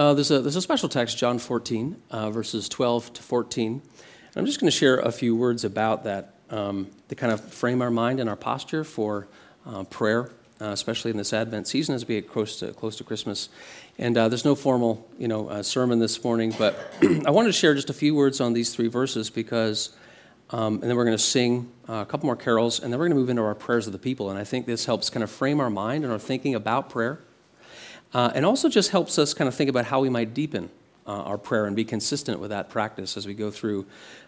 uh, there's, a, there's a special text, John 14, uh, verses 12 to 14. And I'm just going to share a few words about that um, to kind of frame our mind and our posture for uh, prayer, uh, especially in this Advent season as we get close to, close to Christmas. And uh, there's no formal, you know, uh, sermon this morning, but I wanted to share just a few words on these three verses because, um, and then we're going to sing a couple more carols, and then we're going to move into our prayers of the people. And I think this helps kind of frame our mind and our thinking about prayer, uh, and also just helps us kind of think about how we might deepen uh, our prayer and be consistent with that practice as we go through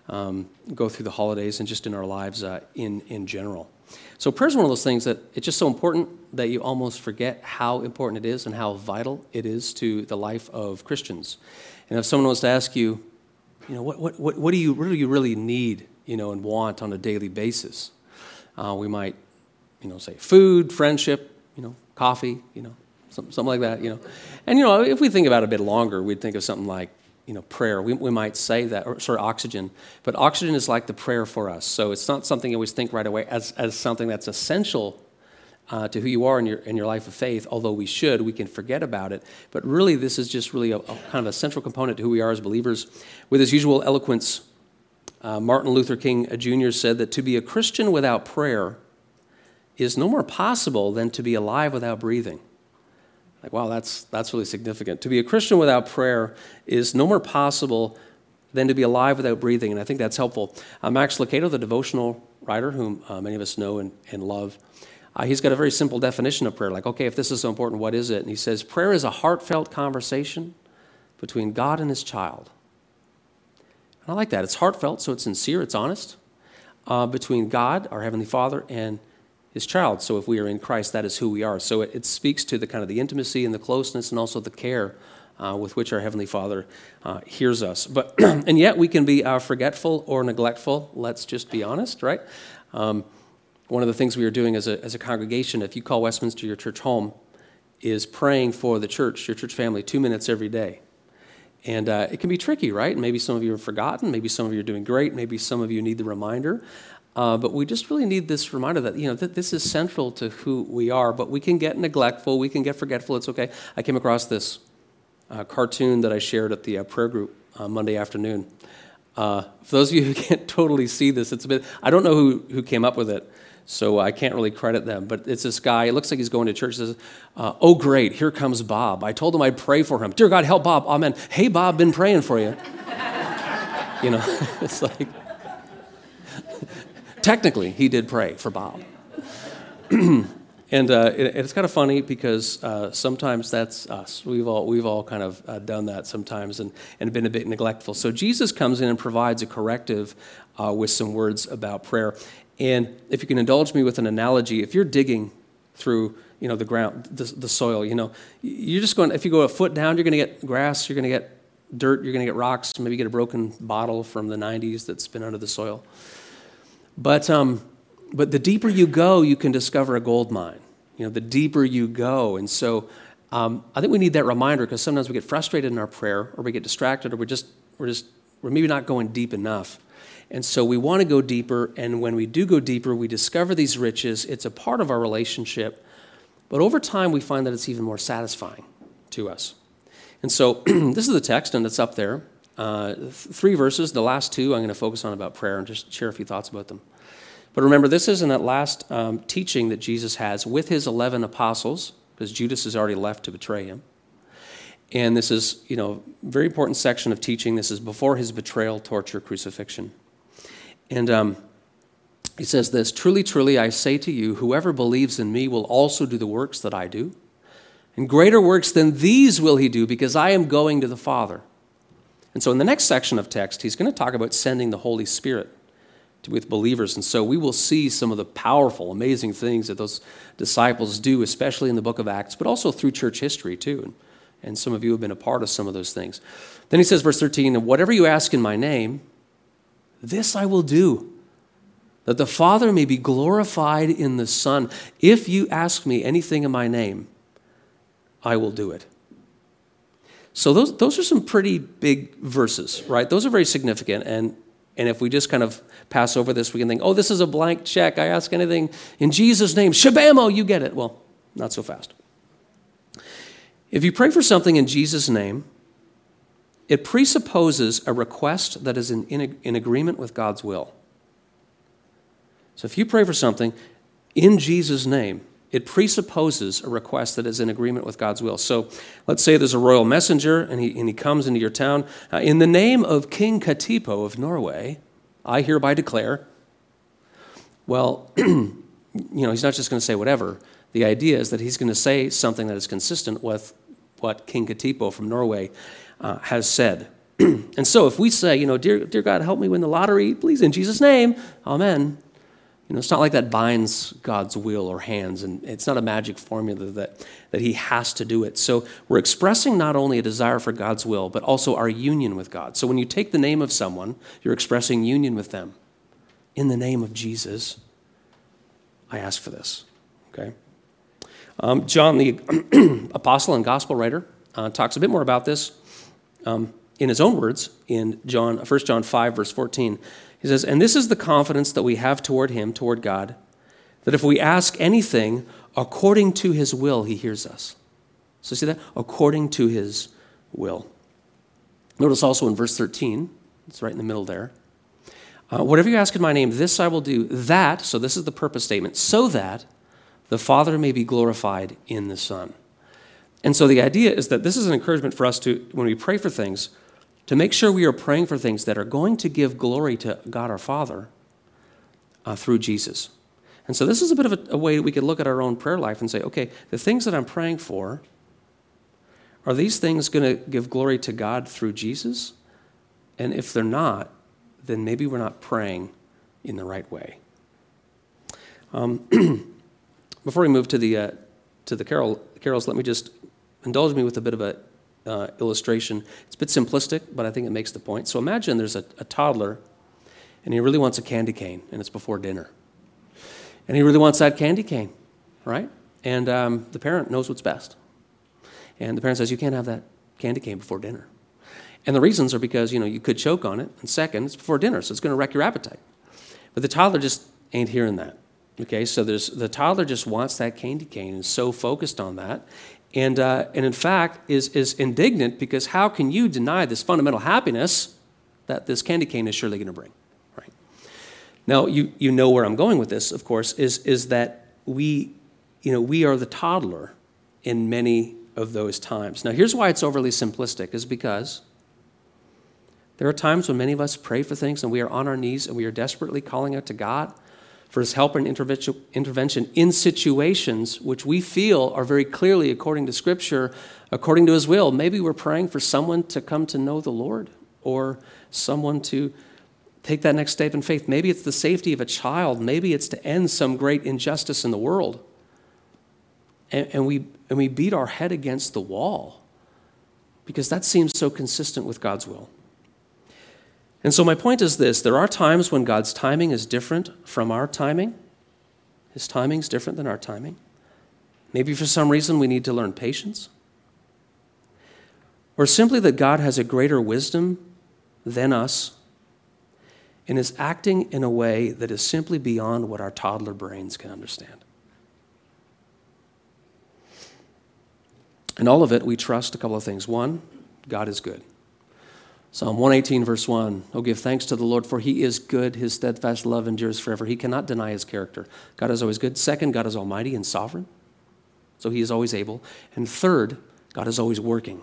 um, go through the holidays and just in our lives uh, in in general. So prayer is one of those things that it's just so important that you almost forget how important it is and how vital it is to the life of Christians. And if someone was to ask you, you know, what, what, what, what do, you, what do you really need, you know, and want on a daily basis? Uh, we might, you know, say food, friendship, you know, coffee, you know, something, like that, you know. And, you know, if we think about it a bit longer, we'd think of something like you know, prayer. We, we might say that, or sorry, oxygen. But oxygen is like the prayer for us. So it's not something you always think right away as, as something that's essential uh, to who you are in your, in your life of faith, although we should, we can forget about it. But really, this is just really a, a kind of a central component to who we are as believers. With his usual eloquence, uh, Martin Luther King Jr. said that to be a Christian without prayer is no more possible than to be alive without breathing. Like, wow, that's, that's really significant. To be a Christian without prayer is no more possible than to be alive without breathing, and I think that's helpful. Uh, Max Lucado, the devotional writer, whom uh, many of us know and, and love, uh, he's got a very simple definition of prayer. Like, okay, if this is so important, what is it? And he says, prayer is a heartfelt conversation between God and his child. And I like that. It's heartfelt, so it's sincere, it's honest, uh, between God, our Heavenly Father, and his child. So if we are in Christ, that is who we are. So it, it speaks to the kind of the intimacy and the closeness and also the care uh, with which our Heavenly Father uh, hears us. But and yet we can be uh, forgetful or neglectful. Let's just be honest, right? Um, one of the things we are doing as a, as a congregation, if you call Westminster your church home, is praying for the church, your church family, two minutes every day. And uh, it can be tricky, right? Maybe some of you have forgotten. Maybe some of you are doing great. Maybe some of you need the reminder. Uh, but we just really need this reminder that you know that this is central to who we are. But we can get neglectful, we can get forgetful. It's okay. I came across this uh, cartoon that I shared at the uh, prayer group uh, Monday afternoon. Uh, for those of you who can't totally see this, it's a bit. I don't know who who came up with it, so I can't really credit them. But it's this guy. It looks like he's going to church. Says, uh, "Oh great, here comes Bob. I told him I'd pray for him. Dear God, help Bob. Amen. Hey Bob, been praying for you. you know, it's like." Technically, he did pray for Bob. and uh, it, it's kind of funny because uh, sometimes that's us. We've all, we've all kind of uh, done that sometimes and, and been a bit neglectful. So Jesus comes in and provides a corrective uh, with some words about prayer. And if you can indulge me with an analogy, if you're digging through you know the ground the, the soil you know you're just going if you go a foot down you're going to get grass you're going to get dirt you're going to get rocks maybe get a broken bottle from the 90s that's been under the soil but, um, but the deeper you go, you can discover a gold mine. You know, the deeper you go. And so um, I think we need that reminder because sometimes we get frustrated in our prayer or we get distracted or we're just, we're just, we're maybe not going deep enough. And so we want to go deeper. And when we do go deeper, we discover these riches. It's a part of our relationship. But over time, we find that it's even more satisfying to us. And so this is the text, and it's up there. Uh, three verses. The last two I'm going to focus on about prayer and just share a few thoughts about them. But remember, this isn't that last um, teaching that Jesus has with his 11 apostles, because Judas has already left to betray him. And this is, you know, very important section of teaching. This is before his betrayal, torture, crucifixion. And um, he says this Truly, truly, I say to you, whoever believes in me will also do the works that I do. And greater works than these will he do, because I am going to the Father. And so in the next section of text, he's going to talk about sending the Holy Spirit with believers. And so we will see some of the powerful, amazing things that those disciples do, especially in the book of Acts, but also through church history too. And some of you have been a part of some of those things. Then he says, verse 13, and whatever you ask in my name, this I will do, that the Father may be glorified in the Son. If you ask me anything in my name, I will do it. So those, those are some pretty big verses, right? Those are very significant. And, and if we just kind of pass over this, we can think, oh, this is a blank check. I ask anything in Jesus' name, shabamo, you get it. Well, not so fast. If you pray for something in Jesus' name, it presupposes a request that is in, in, in agreement with God's will. So if you pray for something in Jesus' name, it presupposes a request that is in agreement with God's will. So let's say there's a royal messenger and he, and he comes into your town. Uh, in the name of King Katipo of Norway, I hereby declare. Well, you know, he's not just going to say whatever. The idea is that he's going to say something that is consistent with what King Katipo from Norway uh, has said. and so if we say, you know, dear, dear God, help me win the lottery, please, in Jesus' name, amen. You know, it's not like that binds God's will or hands, and it's not a magic formula that, that He has to do it. So we're expressing not only a desire for God's will, but also our union with God. So when you take the name of someone, you're expressing union with them. In the name of Jesus, I ask for this. Okay? Um, John, the apostle and gospel writer, uh, talks a bit more about this um, in his own words in John, 1 John 5, verse 14. He says, And this is the confidence that we have toward him, toward God, that if we ask anything according to his will, he hears us. So, see that? According to his will. Notice also in verse 13, it's right in the middle there. Uh, whatever you ask in my name, this I will do, that, so this is the purpose statement, so that the Father may be glorified in the Son. And so the idea is that this is an encouragement for us to, when we pray for things, to make sure we are praying for things that are going to give glory to God our Father uh, through Jesus. And so this is a bit of a, a way we could look at our own prayer life and say, okay, the things that I'm praying for, are these things going to give glory to God through Jesus? And if they're not, then maybe we're not praying in the right way. Um, before we move to the, uh, to the carol, carols, let me just indulge me with a bit of a uh, illustration. It's a bit simplistic, but I think it makes the point. So imagine there's a, a toddler, and he really wants a candy cane, and it's before dinner. And he really wants that candy cane, right? And um, the parent knows what's best. And the parent says, You can't have that candy cane before dinner. And the reasons are because, you know, you could choke on it, and second, it's before dinner, so it's going to wreck your appetite. But the toddler just ain't hearing that. Okay, so there's, the toddler just wants that candy cane and is so focused on that and, uh, and in fact is, is indignant because how can you deny this fundamental happiness that this candy cane is surely going to bring right? Now you, you know where i'm going with this of course is, is that we you know we are the toddler in many of those times. Now here's why it's overly simplistic is because there are times when many of us pray for things and we are on our knees and we are desperately calling out to god for his help and intervention in situations which we feel are very clearly, according to Scripture, according to his will. Maybe we're praying for someone to come to know the Lord or someone to take that next step in faith. Maybe it's the safety of a child. Maybe it's to end some great injustice in the world. And, and, we, and we beat our head against the wall because that seems so consistent with God's will. And so, my point is this there are times when God's timing is different from our timing. His timing is different than our timing. Maybe for some reason we need to learn patience. Or simply that God has a greater wisdom than us and is acting in a way that is simply beyond what our toddler brains can understand. In all of it, we trust a couple of things. One, God is good. Psalm 118, verse 1 Oh, give thanks to the Lord, for he is good. His steadfast love endures forever. He cannot deny his character. God is always good. Second, God is almighty and sovereign, so he is always able. And third, God is always working.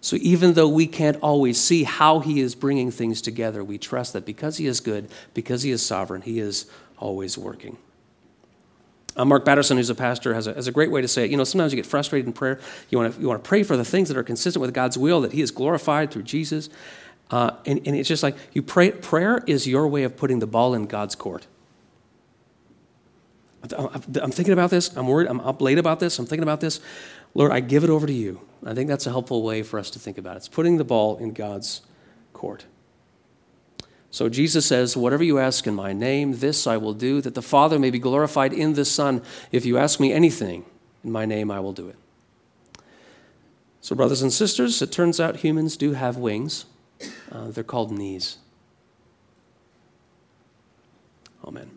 So even though we can't always see how he is bringing things together, we trust that because he is good, because he is sovereign, he is always working. Uh, Mark Batterson, who's a pastor, has a, has a great way to say it. You know, sometimes you get frustrated in prayer. You want to you want to pray for the things that are consistent with God's will, that He is glorified through Jesus. Uh, and, and it's just like you pray. Prayer is your way of putting the ball in God's court. I'm thinking about this. I'm worried. I'm up late about this. I'm thinking about this. Lord, I give it over to you. I think that's a helpful way for us to think about it. It's putting the ball in God's court. So Jesus says, Whatever you ask in my name, this I will do, that the Father may be glorified in the Son. If you ask me anything in my name, I will do it. So, brothers and sisters, it turns out humans do have wings. Uh, they're called knees. Amen.